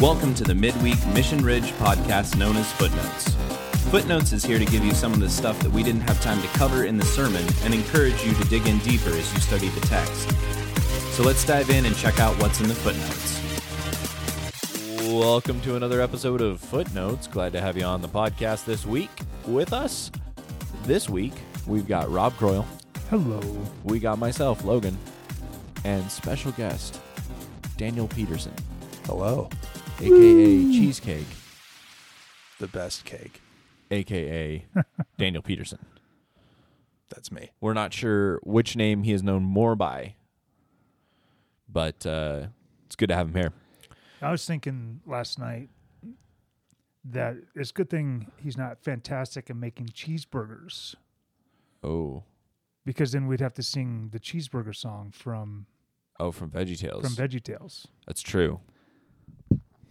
Welcome to the Midweek Mission Ridge podcast known as Footnotes. Footnotes is here to give you some of the stuff that we didn't have time to cover in the sermon and encourage you to dig in deeper as you study the text. So let's dive in and check out what's in the footnotes. Welcome to another episode of Footnotes. Glad to have you on the podcast this week with us. This week, we've got Rob Croyle, Hello. we got myself, Logan, and special guest, Daniel Peterson, Hello. Aka Cheesecake, The best cake. aka Daniel Peterson. That's me. We're not sure which name he is known more by, but uh, it's good to have him here. I was thinking last night that it's a good thing he's not fantastic at making cheeseburgers Oh, because then we'd have to sing the cheeseburger song from oh, from VeggieTales. from VeggieTales. That's true.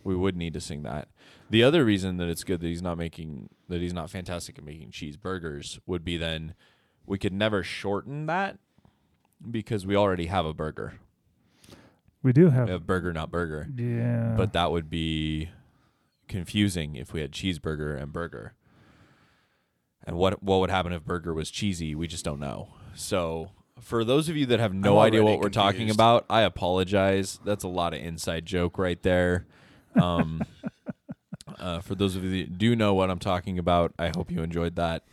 We would need to sing that. The other reason that it's good that he's not making that he's not fantastic at making cheeseburgers would be then we could never shorten that because we already have a burger. We do We have, have burger, not burger. yeah, But that would be confusing if we had cheeseburger and burger. And what what would happen if burger was cheesy? We just don't know. So for those of you that have no idea already what we're talking about, I apologize. That's a lot of inside joke right there. Um, uh, for those of you that do know what I'm talking about, I hope you enjoyed that.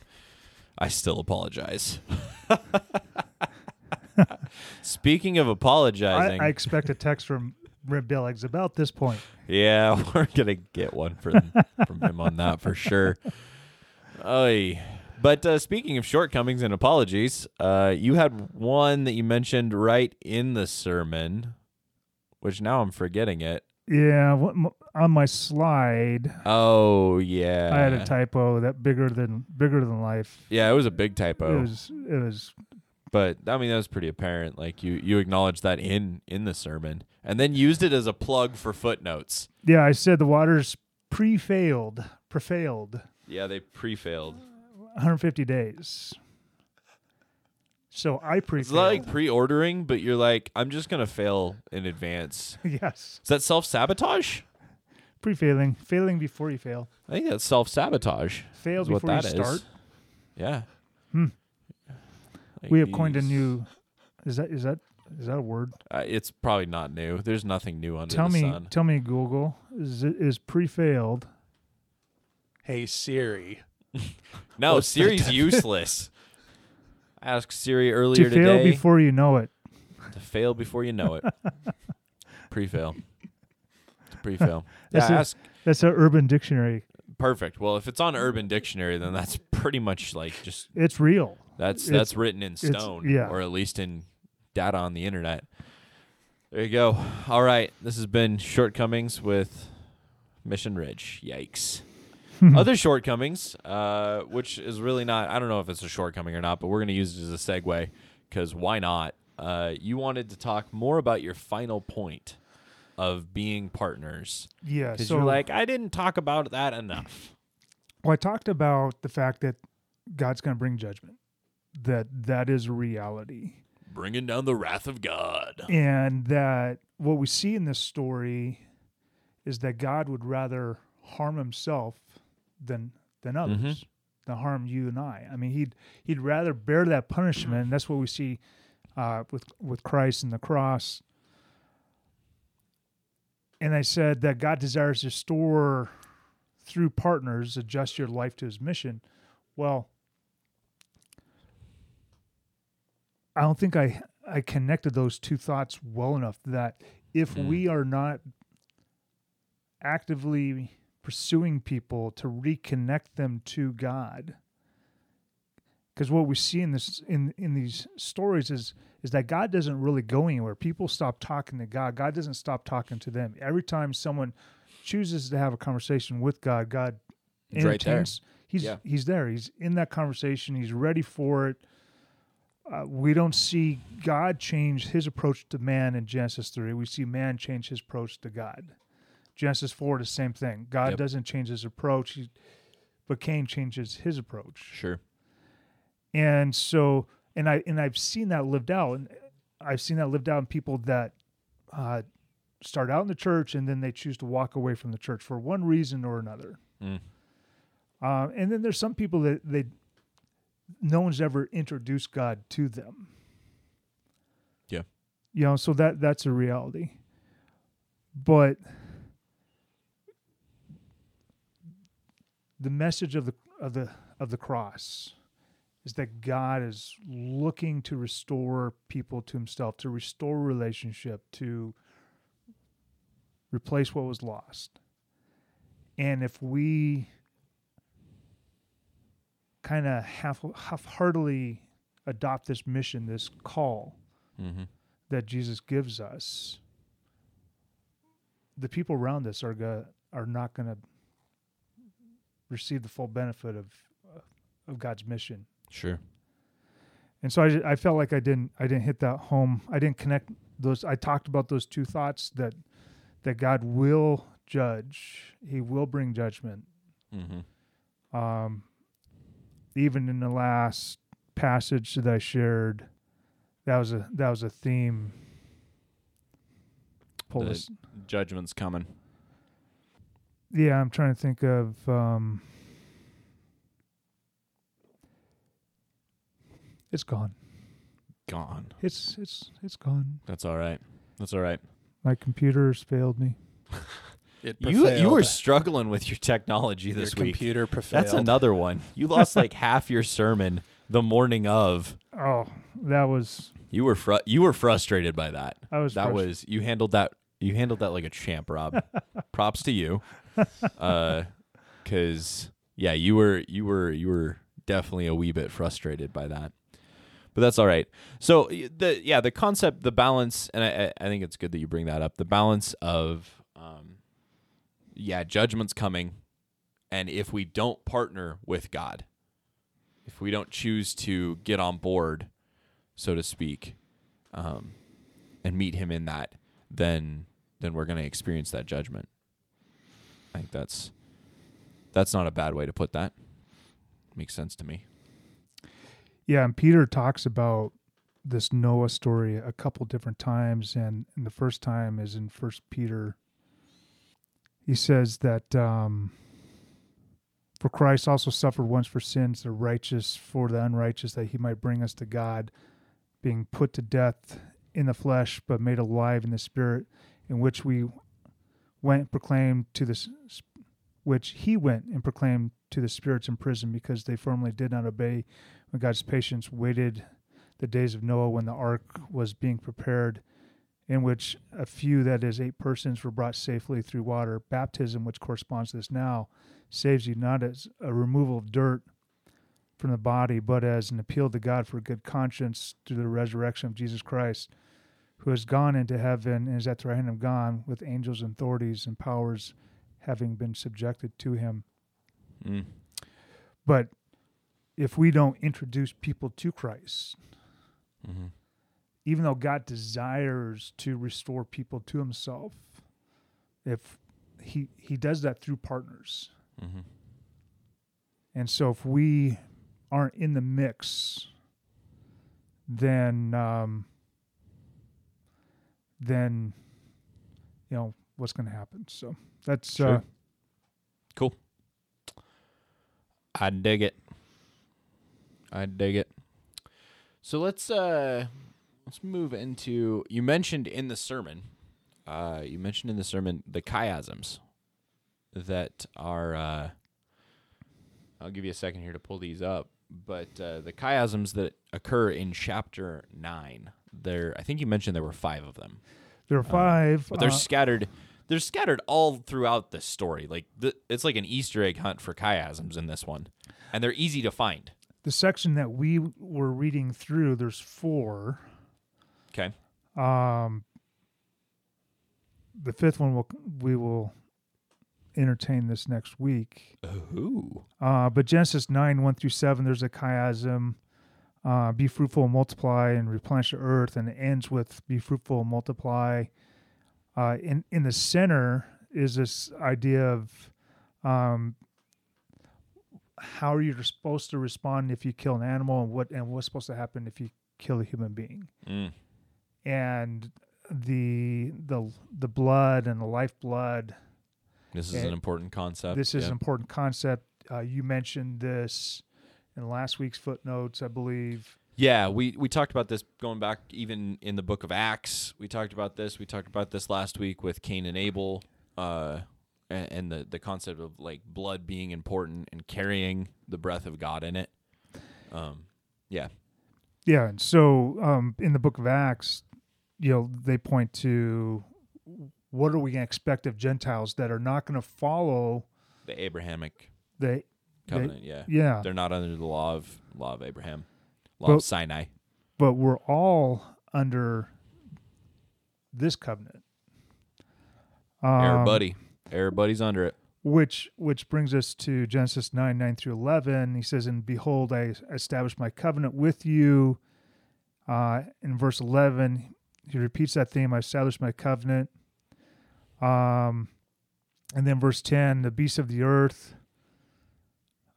I still apologize. Speaking of I, apologizing, I expect a text from Rib Billings about this point. yeah, we're gonna get one from from him on that for sure. Oy. But uh, speaking of shortcomings and apologies, uh, you had one that you mentioned right in the sermon, which now I'm forgetting it. Yeah, what, on my slide, Oh yeah, I had a typo that bigger than bigger than life. Yeah, it was a big typo, It was it was but I mean that was pretty apparent. Like you you acknowledged that in in the sermon, and then used it as a plug for footnotes. yeah. I said the water's pre-failed, pre-failed. Yeah, they pre-failed. 150 days. So I pre It's like pre-ordering, but you're like, I'm just gonna fail in advance. yes, Is that self sabotage? pre-failing, failing before you fail, I think that's self sabotage. fail Is what before you that is. start. Yeah. Hmm. Like We have coined a these- new. Is that is that is that a word? Uh, it's probably not new. There's nothing new under tell the me, sun. tell me, Google is it is pre-failed. Hey Siri. No, What's the Siri's useless. I asked Siri To fail today before you know it. to fail before you know it. Pre-fail. It's pre-fail. yeah, That's it. ask. That's an Urban Dictionary. Perfect. Well, if it's on Urban Dictionary, then that's pretty much like just It's real. That's It's- that's written in stone, yeah. or at least in data on the internet. There you go. All right, this has been shortcomings with Mission Ridge. Yikes. Other shortcomings, uh, which is really not. I don't know if it's a shortcoming or not, but we're going to use it as a segue because why not? Uh, you wanted to talk more about your final point of being partners Yeah. because So you're like, I didn't talk about that enough. well, I talked about the fact that God's going to bring judgment. That that is reality. Bringing down the wrath of God. and that what we see in this story is that God would rather harm himself than than others, Mhm. than harm you and I. I mean, he'd he'd rather bear that punishment. And that's what we see uh, with with Christ and the cross. And I said that God desires to restore through partners, adjust your life to His mission. Well, I don't think I I connected those two thoughts well enough that if Mm. we are not actively pursuing people to reconnect them to God because what we see in this in in these stories is is that God doesn't really go anywhere. People stop talking to God. God doesn't stop talking to them. Every time someone chooses to have a conversation with God, God He's right there. He's Yeah. he's there. He's in that conversation. He's ready for it. Uh, we don't see God change his approach to man in Genesis 3. We see man change his approach to God. Genesis 4, the same thing. God Yep. doesn't change his approach, he, but Cain changes his approach. Sure. And so, and I and I've seen that lived out, and I've seen that lived out in people that uh, start out in the church and then they choose to walk away from the church for one reason or another. Mm. Uh, and then there's some people that they no one's ever introduced God to them. Yeah. You know, so that that's a reality. But the message of the of the of the cross is that God is looking to restore people to himself, to restore relationship, to replace what was lost. And if we kind of half half-heartedly adopt this mission, this call Mm-hmm. that Jesus gives us, the people around us are go- are not going to receive the full benefit of of God's mission. Sure. And so I, I felt like I didn't I didn't hit that home. I didn't connect those. I talked about those two thoughts that that God will judge. He will bring judgment. Mm-hmm. Um, even in the last passage that I shared, that was a that was a theme. Pull The- this. Judgment's coming. Yeah, I'm trying to think of. Um, it's gone. Gone. It's it's it's gone. That's all right. That's all right. My computer's failed me. It You you were struggling with your technology Your this week. computer prevailed. That's another one. You lost like half your sermon the morning of. Oh, that was You were fru- you were frustrated by that. I was that frust- was you handled that you handled that like a champ, Rob. Props to you. Uh cuz yeah, you were you were you were definitely a wee bit frustrated by that. But that's all right. So the yeah, the concept, the balance, and I, I I think it's good that you bring that up. The balance of um yeah, judgment's coming and if we don't partner with God, if we don't choose to get on board, so to speak, um, and meet him in that, then then we're going to experience that judgment. I think that's that's not a bad way to put that. Makes sense to me. Yeah, and Peter talks about this Noah story a couple different times, and, and the first time is in First Peter. He says that um, for Christ also suffered once for sins, the righteous for the unrighteous, that he might bring us to God, being put to death in the flesh, but made alive in the spirit, in which we went and proclaimed to this, which he went and proclaimed to the spirits in prison, because they formerly did not obey when God's patience waited the days of Noah when the ark was being prepared, in which a few, that is, eight persons, were brought safely through water. Baptism, which corresponds to this now, saves you not as a removal of dirt from the body, but as an appeal to God for a good conscience through the resurrection of Jesus Christ, who has gone into heaven and is at the right hand of God, with angels and authorities and powers having been subjected to him. Mm. But if we don't introduce people to Christ, Mm-hmm. even though God desires to restore people to himself, if he he does that through partners. Mm-hmm. And so if we aren't in the mix, then um then you know what's going to happen. So that's uh Cool. I dig it. I dig it. So let's uh let's move into you mentioned in the sermon uh you mentioned in the sermon the chiasms that are uh I'll give you a second here to pull these up but uh, the chiasms that occur in chapter 9 there I think you mentioned there were 5 of them there are five but they're uh, scattered they're scattered all throughout the story like the, it's like an easter egg hunt for chiasms in this one and they're easy to find the section that we were reading through there's four okay Um, the fifth one will we will entertain this next week. Ooh. Uh, but Genesis nine one through seven, there's a chiasm. Uh, be fruitful and multiply and replenish the earth, and it ends with be fruitful and multiply. Uh, in in the center is this idea of um, how are you supposed to respond if you kill an animal, and what and what's supposed to happen if you kill a human being Mm. and the the the blood and the lifeblood. This is Okay. an important concept. This is an important concept. Uh, you mentioned this in last week's footnotes, I believe. Yeah, we we talked about this going back even in the book of Acts. We talked about this. We talked about this last week with Cain and Abel, uh, and, and the the concept of like blood being important and carrying the breath of God in it. Um, yeah, Yeah, and so um, in the book of Acts, you know, they point to what are we going to expect of Gentiles that are not going to follow the Abrahamic the covenant. yeah, yeah, they're not under the law of law of Abraham, law Well- of Sinai. but we're all under this covenant. Um, Everybody, everybody's under it. which which brings us to Genesis nine nine through eleven. He says, "And behold, I establish my covenant with you." Uh, in verse eleven, he repeats that theme: "I establish my covenant." Um, and then verse ten, the beasts of the earth.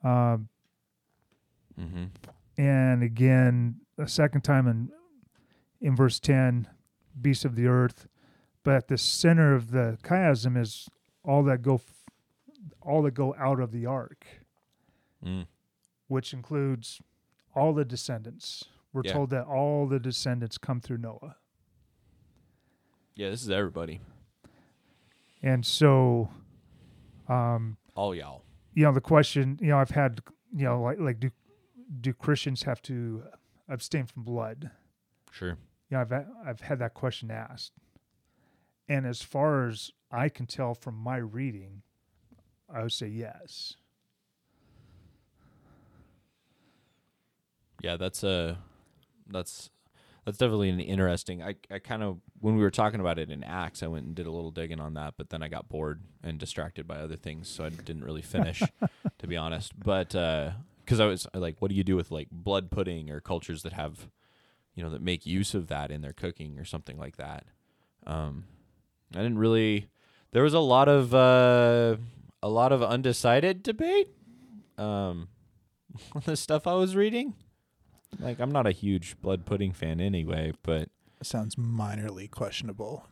Um, Mm-hmm. and again a second time in in verse 10 beasts of the earth but at the center of the chiasm is all that go f- all that go out of the ark Mm. which includes all the descendants we're Yeah. told that all the descendants come through noah Yeah, this is everybody. and so um All y'all. You know the question you know i've had you know like like do do christians have to abstain from blood Sure. Yeah, I've I've had that question asked, and as far as I can tell from my reading, I would say yes. Yeah, that's a that's that's definitely an interesting. I I kind of when we were talking about it in Acts, I went and did a little digging on that, but then I got bored and distracted by other things, so I didn't really finish, to be honest. But because I was like, what do you do with like blood pudding or cultures that have, you know, that make use of that in their cooking or something like that? Um, I didn't really. There was a lot of uh, a lot of undecided debate. Um, on the stuff I was reading. Like I'm not a huge blood pudding fan anyway, but Sounds minorly questionable.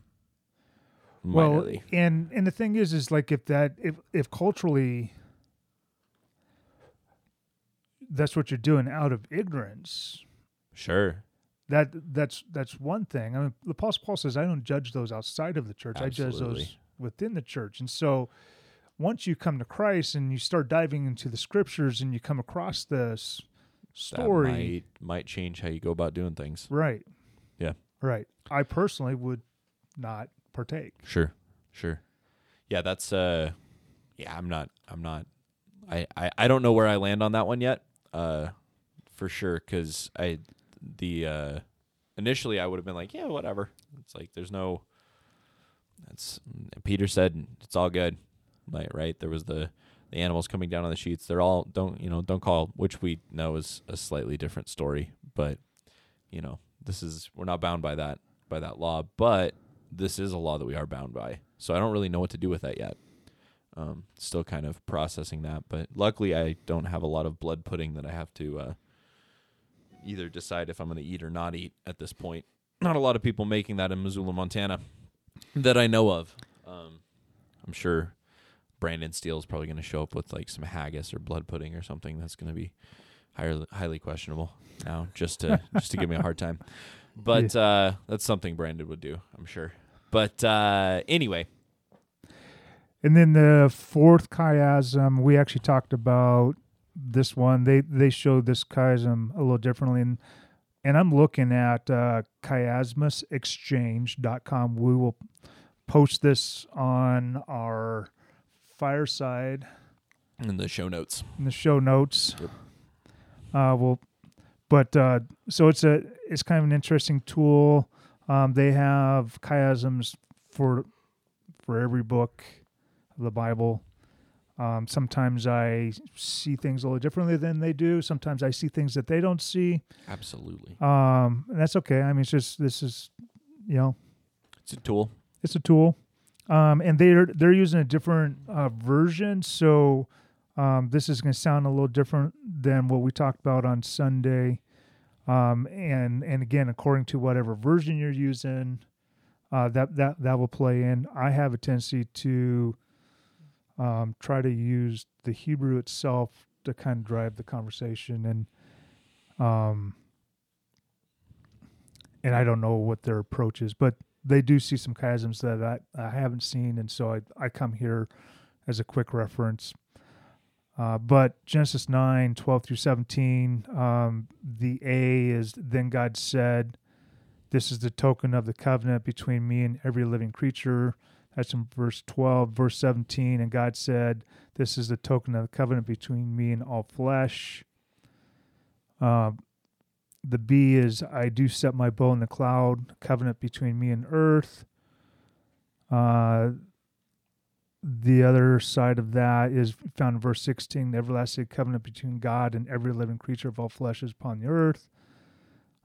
minorly. Well, and and the thing is, is like if that if if culturally that's what you're doing out of ignorance, sure. that that's that's one thing. I mean, the Apostle Paul says, "I don't judge those outside of the church; I judge those within the church." And so, once you come to Christ and you start diving into the scriptures and you come across this story, That might might change how you go about doing things. right? Yeah. Right. I personally would not partake. Sure. Sure. Yeah, that's uh yeah, I'm not I'm not I I, I don't know where I land on that one yet. Uh for sure cuz I the uh initially I would have been like, yeah, whatever. It's like there's no that's Peter said it's all good. Like right, there was the the animals coming down on the sheets. They're all don't, you know, don't call which we know is a slightly different story, but you know, this is we're not bound by that by that law, but this is a law that we are bound by. So I don't really know what to do with that yet. Um, still kind of processing that, but luckily I don't have a lot of blood pudding that I have to uh, either decide if I'm going to eat or not eat at this point. Not a lot of people making that in Missoula, Montana, that I know of. Um, I'm sure Brandon Steele is probably going to show up with like some haggis or blood pudding or something that's going to be highly highly questionable now, just to just to give me a hard time. But uh, that's something Brandon would do, I'm sure. But uh, anyway, And then the fourth chiasm, we actually talked about this one. They they showed this chiasm a little differently, and and I'm looking at uh, chiasmusexchange.com. We will post this on our fireside in the show notes. in the show notes. Yep. Uh, well, but uh, so it's a it's kind of an interesting tool. Um, they have chiasms for for every book of the Bible. Um, sometimes I see things a little differently than they do. Sometimes I see things that they don't see. Absolutely. Um, and that's okay. I mean, it's just this is, you know, It's a tool. it's a tool, um, and they're they're using a different uh, version. So um, this is going to sound a little different than what we talked about on Sunday. Um, and and again, according to whatever version you're using, uh, that that that will play in. I have a tendency to um, try to use the Hebrew itself to kind of drive the conversation, and um, and I don't know what their approach is, but they do see some chiasms that I, I haven't seen, and so I I come here as a quick reference. Uh, but Genesis 9, 12 through 17, um, the A is then God said, This is the token of the covenant between me and every living creature. That's in verse 12. Verse 17, and God said, This is the token of the covenant between me and all flesh. Uh, the B is, I do set my bow in the cloud, covenant between me and earth. Uh, the other side of that is found in verse 16 the everlasting covenant between God and every living creature of all flesh is upon the earth.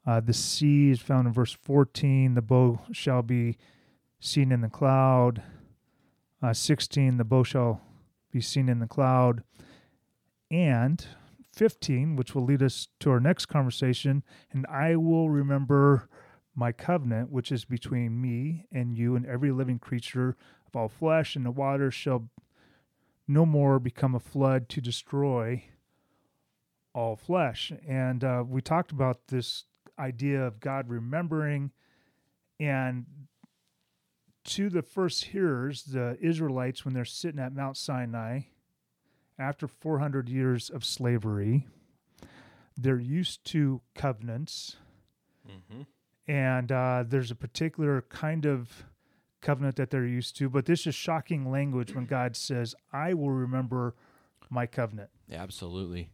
Uh, the C is found in verse 14 the bow shall be seen in the cloud. Uh, 16 the bow shall be seen in the cloud. And 15, which will lead us to our next conversation, and I will remember my covenant, which is between me and you and every living creature of all flesh, and the waters shall no more become a flood to destroy all flesh. And uh, we talked about this idea of God remembering, and to the first hearers, the Israelites, when they're sitting at Mount Sinai after 400 years of slavery, they're used to covenants. Mm-hmm. And uh, there's a particular kind of covenant that they're used to. But this is shocking language when God says, I will remember my covenant. Yeah, absolutely.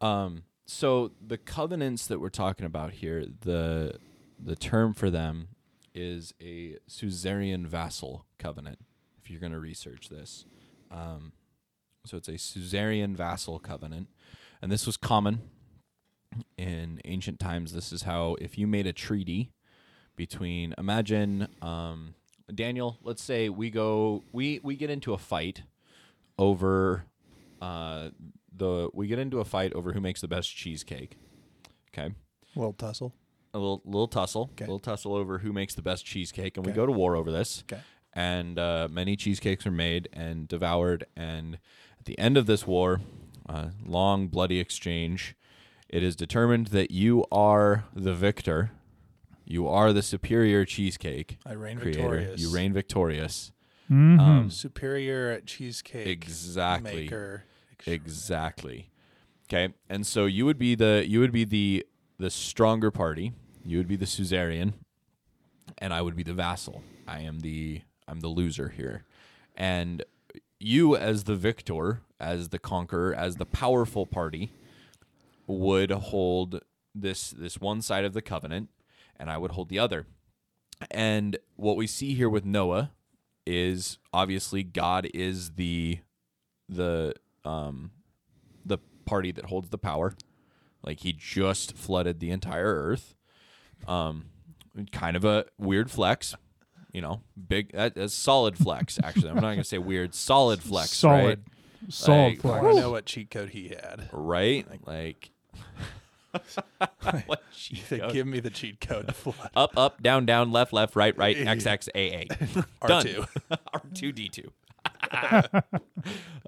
Um, so the covenants that we're talking about here, the the term for them is a suzerain vassal covenant. If you're going to research this, um, so it's a suzerain vassal covenant, and this was common in ancient times. This is how if you made a treaty between, imagine um, Daniel. Let's say we go, we we get into a fight over uh, the we get into a fight over who makes the best cheesecake. Okay, Little tussle. a little little tussle, Okay. little tussle over who makes the best cheesecake, and we Okay. go to war over this. Okay. And uh, many cheesecakes are made and devoured. And at the end of this war, uh, long bloody exchange, it is determined that you are the victor. You are the superior cheesecake I reign creator. victorious. You reign victorious. Mhm. Um, superior cheesecake Exactly. maker. Exactly. Okay, and so you would be the you would be the the stronger party. You would be the suzerain, and I would be the vassal. I am the I'm the loser here, and you as the victor, as the conqueror, as the powerful party, would hold this this one side of the covenant, and I would hold the other. And what we see here with Noah is obviously God is the the um the party that holds the power. Like he just flooded the entire earth. Um kind of a weird flex, you know, big that, that's solid flex actually. I'm not going to say weird, solid flex, solid, solid Like- I flex. want to know what cheat code he had. right? Right? Like what You cheat said, code? give me the cheat code to flood. up up down down left left right right x x a a Done. R2. R2D2.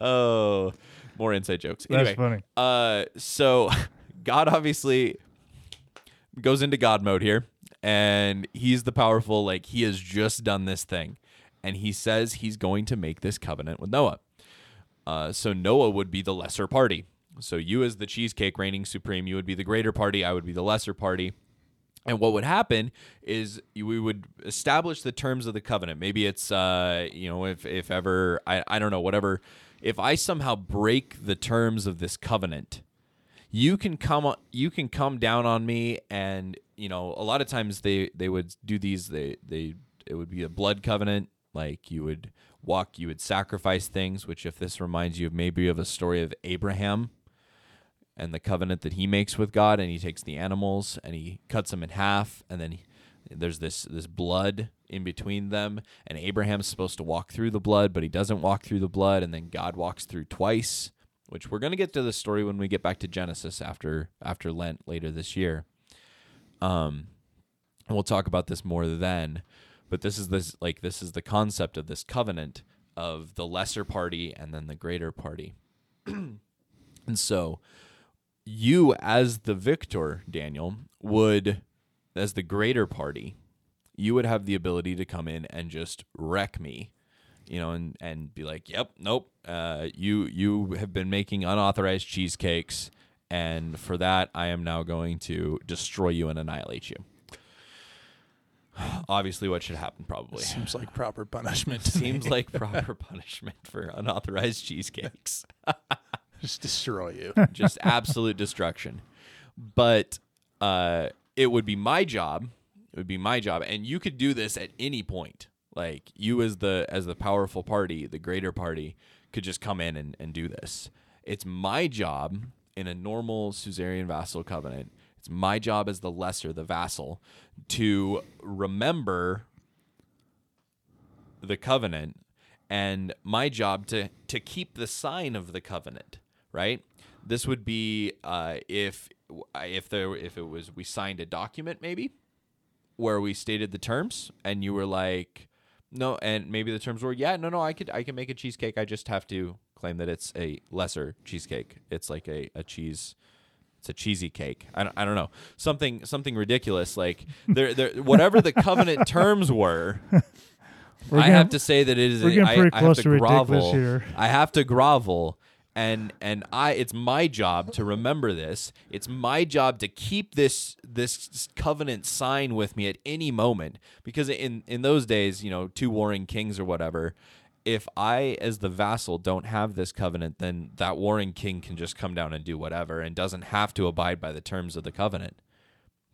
oh, more inside jokes. That's Anyway, funny. uh, so God obviously goes into God mode here, and he's the powerful. Like he has just done this thing, and he says he's going to make this covenant with Noah. Uh, so Noah would be the lesser party. So you, as the cheesecake reigning supreme, you would be the greater party. I would be the lesser party. And what would happen is we would establish the terms of the covenant. Maybe it's uh, you know if if ever I I don't know whatever. If I somehow break the terms of this covenant, you can come you can come down on me and you know a lot of times they they would do these they they it would be a blood covenant like you would walk you would sacrifice things which if this reminds you of maybe of a story of Abraham and the covenant that he makes with God and he takes the animals and he cuts them in half and then he, there's this this blood in between them and Abraham's supposed to walk through the blood but he doesn't walk through the blood and then God walks through twice which we're going to get to the story when we get back to Genesis after after Lent later this year um and we'll talk about this more then but this is this like this is the concept of this covenant of the lesser party and then the greater party. and so you as the victor, Daniel, would as the greater party, you would have the ability to come in and just wreck me you know, and and be like, "Yep, nope, uh, you you have been making unauthorized cheesecakes, and for that, I am now going to destroy you and annihilate you." Obviously, what should happen probably Seems like proper punishment. seems me. like proper punishment for unauthorized cheesecakes. just destroy you. just absolute destruction. But uh, it would be my job. It would be my job, and you could do this at any point. Like you, as the as the powerful party, the greater party, could just come in and, and do this. It's my job in a normal suzerain vassal covenant. It's my job as the lesser, the vassal, to remember the covenant and my job to to keep the sign of the covenant right this would be uh, if if there if it was we signed a document maybe where we stated the terms and you were like no and maybe the terms were yeah no no i could i can make a cheesecake i just have to claim that it's a lesser cheesecake it's like a, a cheese it's a cheesy cake I don't, I don't know something something ridiculous like there there whatever the covenant terms were We're I getting- have to say that it is. we're A, getting I, pretty I close have to to ridiculous grovel. here. I have to grovel, and and I. It's my job to remember this. It's my job to keep this this covenant sign with me at any moment because in in those days, you know, two warring kings or whatever. If I, as the vassal, don't have this covenant, then that warring king can just come down and do whatever and doesn't have to abide by the terms of the covenant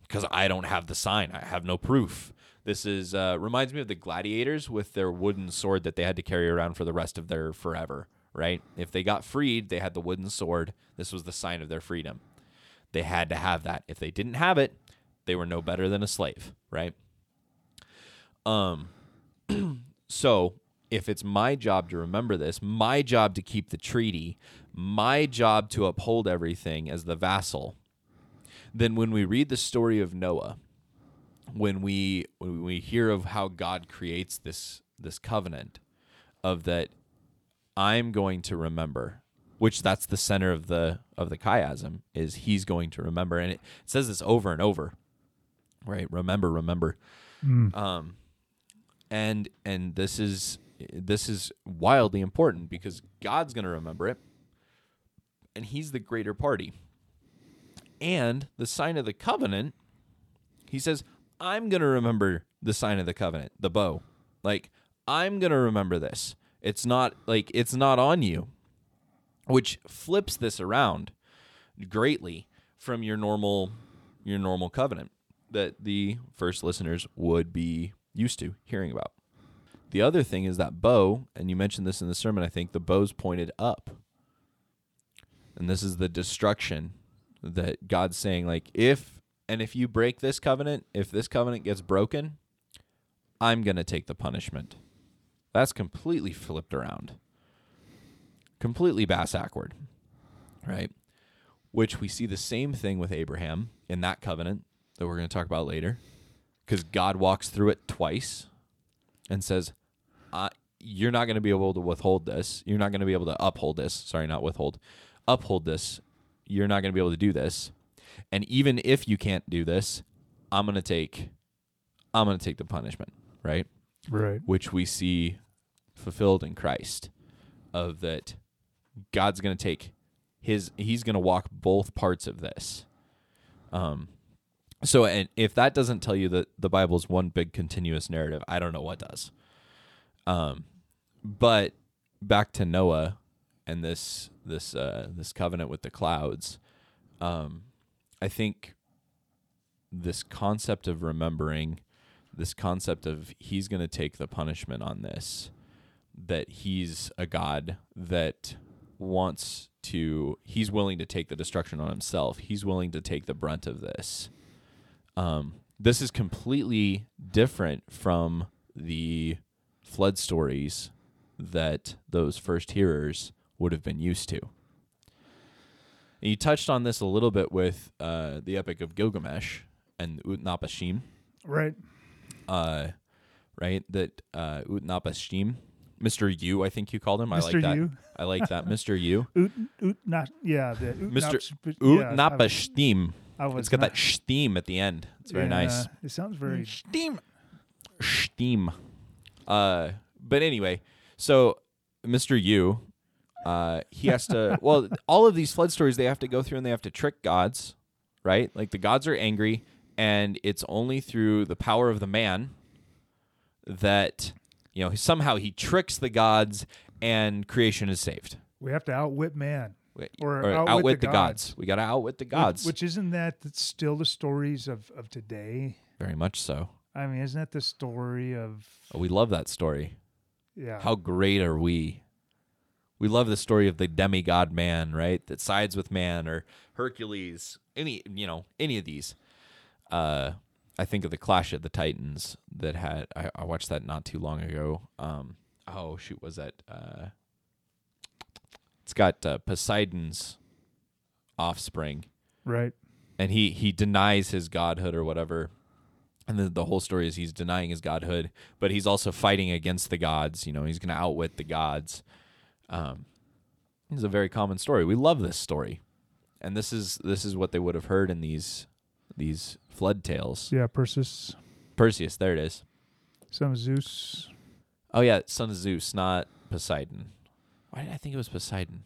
because I don't have the sign. I have no proof. This is uh, reminds me of the gladiators with their wooden sword that they had to carry around for the rest of their forever. Right? If they got freed, they had the wooden sword. This was the sign of their freedom. They had to have that. If they didn't have it, they were no better than a slave. Right? Um. so if it's my job to remember this, my job to keep the treaty, my job to uphold everything as the vassal, then when we read the story of Noah, when we when we hear of how God creates this this covenant of that I'm going to remember, which that's the center of the of the chiasm is he's going to remember, and it says this over and over, right? Remember, remember, um, and and this is this is wildly important because God's going to remember it, and He's the greater party and the sign of the covenant, he says, I'm going to remember the sign of the covenant, the bow. Like, I'm going to remember this. It's not like it's not on you, which flips this around greatly from your normal your normal covenant that the first listeners would be used to hearing about. The other thing is that bow, and you mentioned this in the sermon, I think the bow's pointed up. And this is the destruction that God's saying, like, if and if you break this covenant, if this covenant gets broken, I'm going to take the punishment. That's completely flipped around. Completely bass backward, right? Which we see the same thing with Abraham in that covenant that we're going to talk about later. Because God walks through it twice and says, You're not going to be able to withhold this. You're not going to be able to uphold this. Sorry, not withhold. Uphold this you're not going to be able to do this. And even if you can't do this, I'm going to take I'm going to take the punishment, right? Right. Which we see fulfilled in Christ of that God's going to take his he's going to walk both parts of this. Um so and if that doesn't tell you that the Bible is one big continuous narrative, I don't know what does. Um but back to Noah and this this uh, this covenant with the clouds, um, I think this concept of remembering, this concept of he's going to take the punishment on this, that he's a God that wants to, he's willing to take the destruction on himself. He's willing to take the brunt of this. Um, this is completely different from the flood stories that those first hearers would have been used to. And you touched on this a little bit with uh, the Epic of Gilgamesh and Utnapishtim, Right. uh, right? That uh, Utnapishtim, Mister U, I think you called him. I Mr. like that. U. I like that, Mister U. Ut, ut, not, yeah, the Mr. Utnapishtim- yeah, I was- Utnapishtim. I was It's got not- that steam at the end. It's very nice. It sounds very. Steam. steam. Uh, but anyway, so Mr. U, uh, he has to. well, all of these flood stories they have to go through and they have to trick gods, right? Like the gods are angry, and it's only through the power of the man that you know somehow he tricks the gods and creation is saved. We have to outwit man. Or Or outwit outwit the the gods. We got to outwit the gods. Which, isn't that still the stories of, of today? Very much so. I mean, isn't that the story of Oh, we love that story. yeah? How great are we? We love the story of the demigod man, right? That sides with man or Hercules, any you know, any of these. Uh I think of the Clash of the Titans that had I, I watched that not too long ago. Um oh shoot, was that uh it's got uh, Poseidon's offspring. Right? and he he denies his godhood or whatever. And the, the whole story is he's denying his godhood but he's also fighting against the gods you know he's going to outwit the gods. Um it's a very common story. We love this story. And this is this is what they would have heard in these these flood tales Yeah, Perseus, perseus there it is son of Zeus. oh yeah son of zeus not poseidon why did i think it was poseidon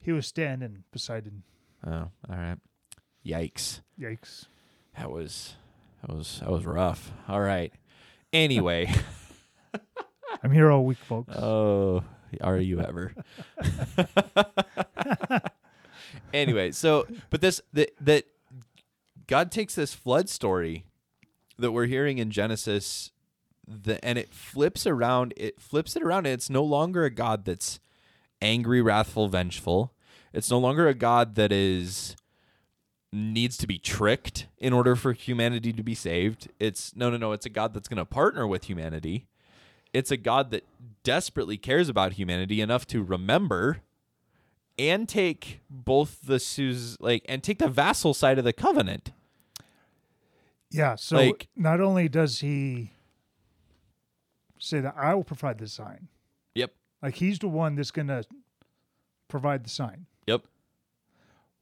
He was standing Poseidon. oh all right yikes Yikes! That was that was that was rough. All right. Anyway, I'm here all week, folks. oh, are you ever? anyway, so but this that that God takes this flood story that we're hearing in Genesis the and it flips around it flips it around and it's no longer a God that's angry, wrathful, vengeful. It's no longer a God that is needs to be tricked in order for humanity to be saved. It's no, no, no. It's a God that's going to partner with humanity. It's a God that desperately cares about humanity enough to remember and take both the like and take the vassal side of the covenant. Yeah. So like- not only does he say that I will provide the sign, Yep. like he's the one that's going to provide the sign. Yep.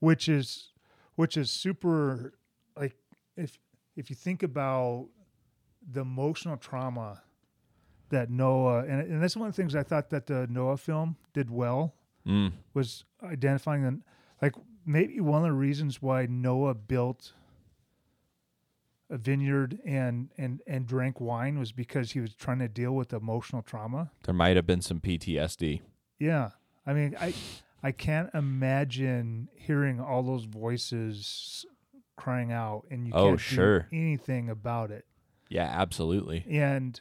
which is which is super like if if you think about the emotional trauma that Noah and, and that's one of the things I thought that the Noah film did well Mm. was identifying the like maybe one of the reasons why Noah built a vineyard and and and drank wine was because he was trying to deal with emotional trauma. There might have been some PTSD. Yeah. I mean, I I can't imagine hearing all those voices crying out and you Oh, can't sure. do anything about it. Yeah, absolutely. And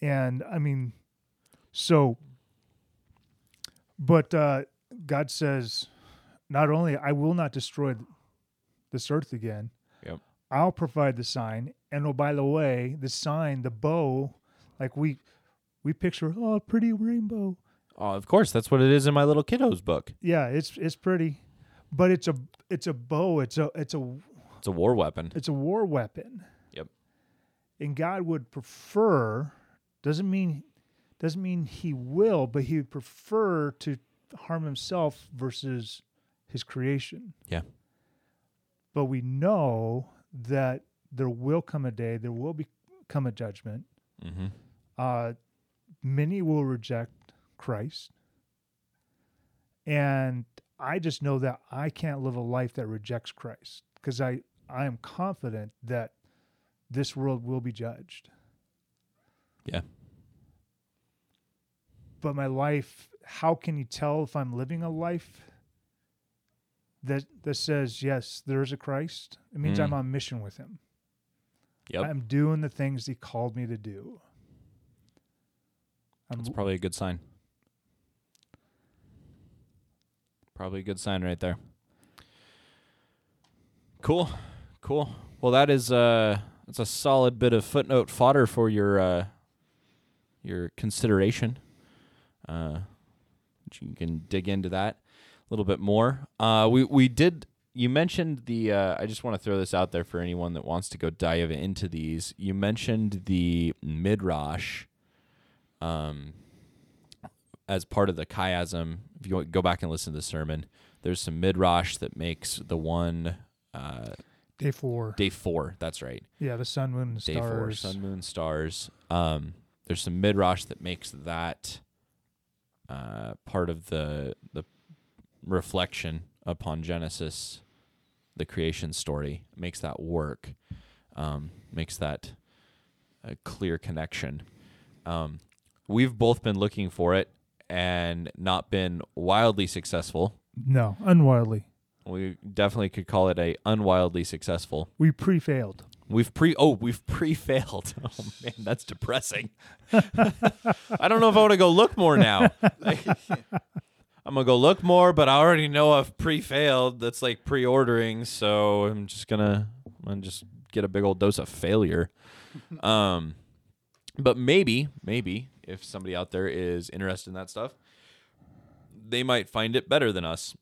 and I mean so but uh God says not only I will not destroy this earth again. I'll provide the sign. And oh by the way, the sign, the bow, like we we picture oh a pretty rainbow. Oh, of course, that's what it is in my little kiddo's book. Yeah, it's it's pretty, but it's a it's a bow. It's a it's a It's a war weapon. it's a war weapon. Yep. And God would prefer doesn't mean doesn't mean He will, but He would prefer to harm Himself versus His creation. Yeah. But we know that there will come a day, there will be come a judgment. Mm-hmm. Uh, many will reject Christ. And I just know that I can't live a life that rejects Christ because I, I am confident that this world will be judged. Yeah. But my life, how can you tell if I'm living a life that that says, yes, there is a Christ? It means Mm. I'm on mission with him. Yep. I'm doing the things he called me to do. I'm That's probably a good sign. Probably a good sign right there. Cool. Cool. Well, that is uh that's a solid bit of footnote fodder for your uh your consideration. Uh you can dig into that little bit more. Uh we we did you mentioned the. Uh, I just want to throw this out there for anyone that wants to go dive into these. You mentioned the midrash, um, as part of the chiasm. If you go back and listen to the sermon, there's some midrash that makes the one uh, Day four. day four. That's right. yeah, the sun, moon, and Day four, stars. sun, moon, stars. Um, there's some midrash that makes that uh, part of the the reflection upon Genesis, the creation story, makes that work, um, makes that a clear connection. Um, we've both been looking for it and not been wildly successful. No, unwildly. We definitely could call it a unwildly successful. We pre-failed. We've pre oh we've pre failed. Oh man, that's depressing. I don't know if I want to go look more now. I'm gonna go look more, but I already know I've pre failed. That's like pre ordering, so I'm just gonna I'm just get a big old dose of failure. Um, but maybe maybe if somebody out there is interested in that stuff, they might find it better than us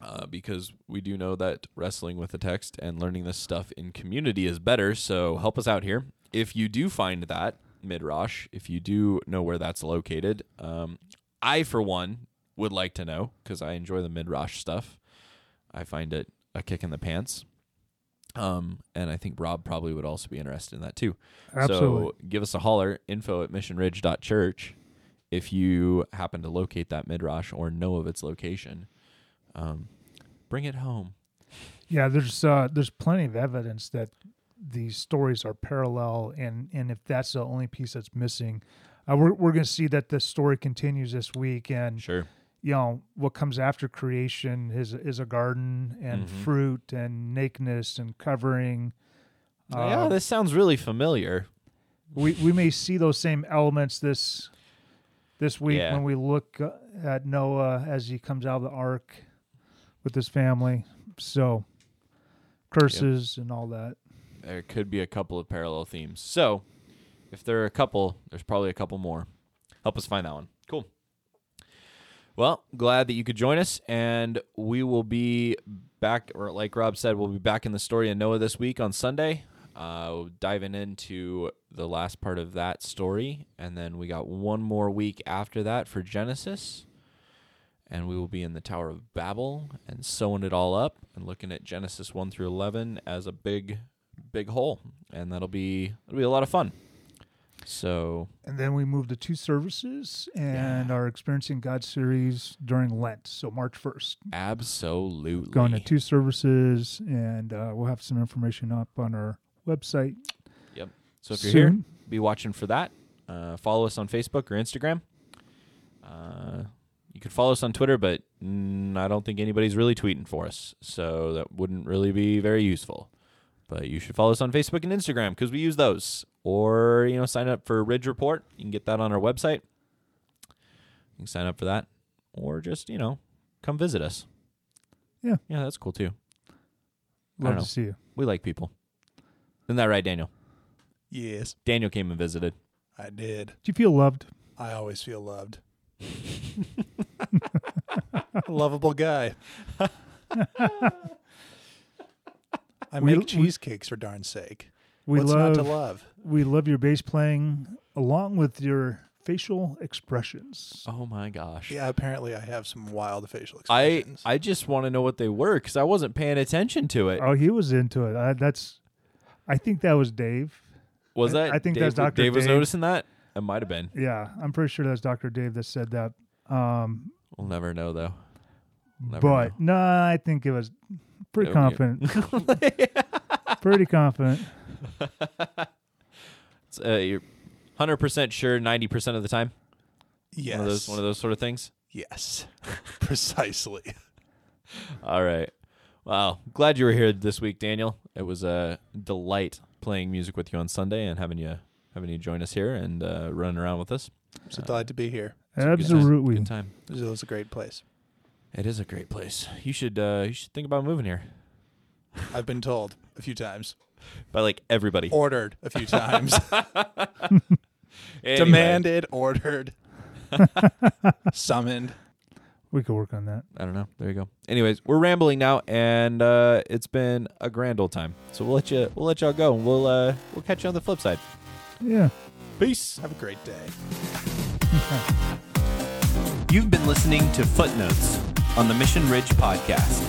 uh, because we do know that wrestling with the text and learning this stuff in community is better. So help us out here. If you do find that midrash, if you do know where that's located, um, I for one would like to know because I enjoy the midrash stuff. I find it a kick in the pants. Um, and I think Rob probably would also be interested in that too. Absolutely. So give us a holler, info at missionridge.church if you happen to locate that midrash or know of its location. Um, bring it home. Yeah, there's uh, there's plenty of evidence that these stories are parallel, and and if that's the only piece that's missing, uh, we're we're going to see that the story continues this week, and Sure. You know what comes after creation is is a garden and Mhm. fruit and nakedness and covering. yeah, Uh, this sounds really familiar. we we may see those same elements this this week Yeah. when we look uh, at Noah as he comes out of the ark with his family. So curses and all that. There could be a couple of parallel themes. So, if there are a couple, there's probably a couple more. Help us find that one. Well, glad that you could join us, and we will be back, or like Rob said, we'll be back in the story of Noah this week on Sunday, uh, diving into the last part of that story, and then we got one more week after that for Genesis, and we will be in the Tower of Babel and sewing it all up and looking at Genesis one through eleven as a big, big whole, and that'll be it'll be a lot of fun. So And then we move to two services and our Experiencing God series during Lent. So March 1st. absolutely Going to two services, and uh, we'll have some information up on our website. Yep. So if you're here, be watching for that. Uh, follow us on Facebook or Instagram. Uh, you could follow us on Twitter, but mm, I don't think anybody's really tweeting for us, so that wouldn't really be very useful. But you should follow us on Facebook and Instagram because we use those. Or you know, sign up for Ridge Report. You can get that on our website. You can sign up for that, or just you know, come visit us. Yeah. yeah, that's cool too. Love to see you. We like people. Isn't that right, Daniel? Yes, Daniel came and visited. I did. Do you feel loved? I always feel loved. Lovable guy. I We- make we- cheesecakes for darn sake. We What's love not to love? We love your bass playing along with your facial expressions. Oh my gosh. Yeah, apparently I have some wild facial expressions. I I just want to know what they were because I wasn't paying attention to it. Oh, he was into it. I, that's. I think that was Dave. was that? I think Dave, that's Dr. Dave was noticing that. It might have been. Yeah, I'm pretty sure that's Dr. Dave that said that. Um, We'll never know though. Never but no, I think it was pretty confident. pretty confident. It's, uh, you're hundred percent sure, ninety percent of the time. yes. One of those. One of those sort of things. yes. Precisely. All right. Wow. Glad you were here this week, Daniel. It was a delight playing music with you on Sunday and having you having you join us here and uh, running around with us. So glad to be here. It's good time. Absolutely. Good time. This is a great place. It is a great place. You should uh, you should think about moving here. I've been told a few times. By like everybody. Ordered a few times. Anyway. Demanded, ordered, summoned. We could work on that. I don't know. There you go. Anyways, we're rambling now, and uh, it's been a grand old time. So we'll let you we'll let y'all go, and we'll uh, we'll catch you on the flip side. Yeah. Peace. Have a great day. You've been listening to Footnotes on the Mission Ridge podcast.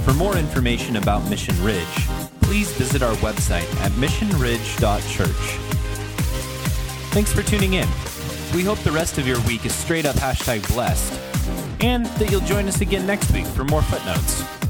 For more information about Mission Ridge, please visit our website at missionridge.church. Thanks for tuning in. We hope the rest of your week is straight up hashtag blessed, and that you'll join us again next week for more footnotes.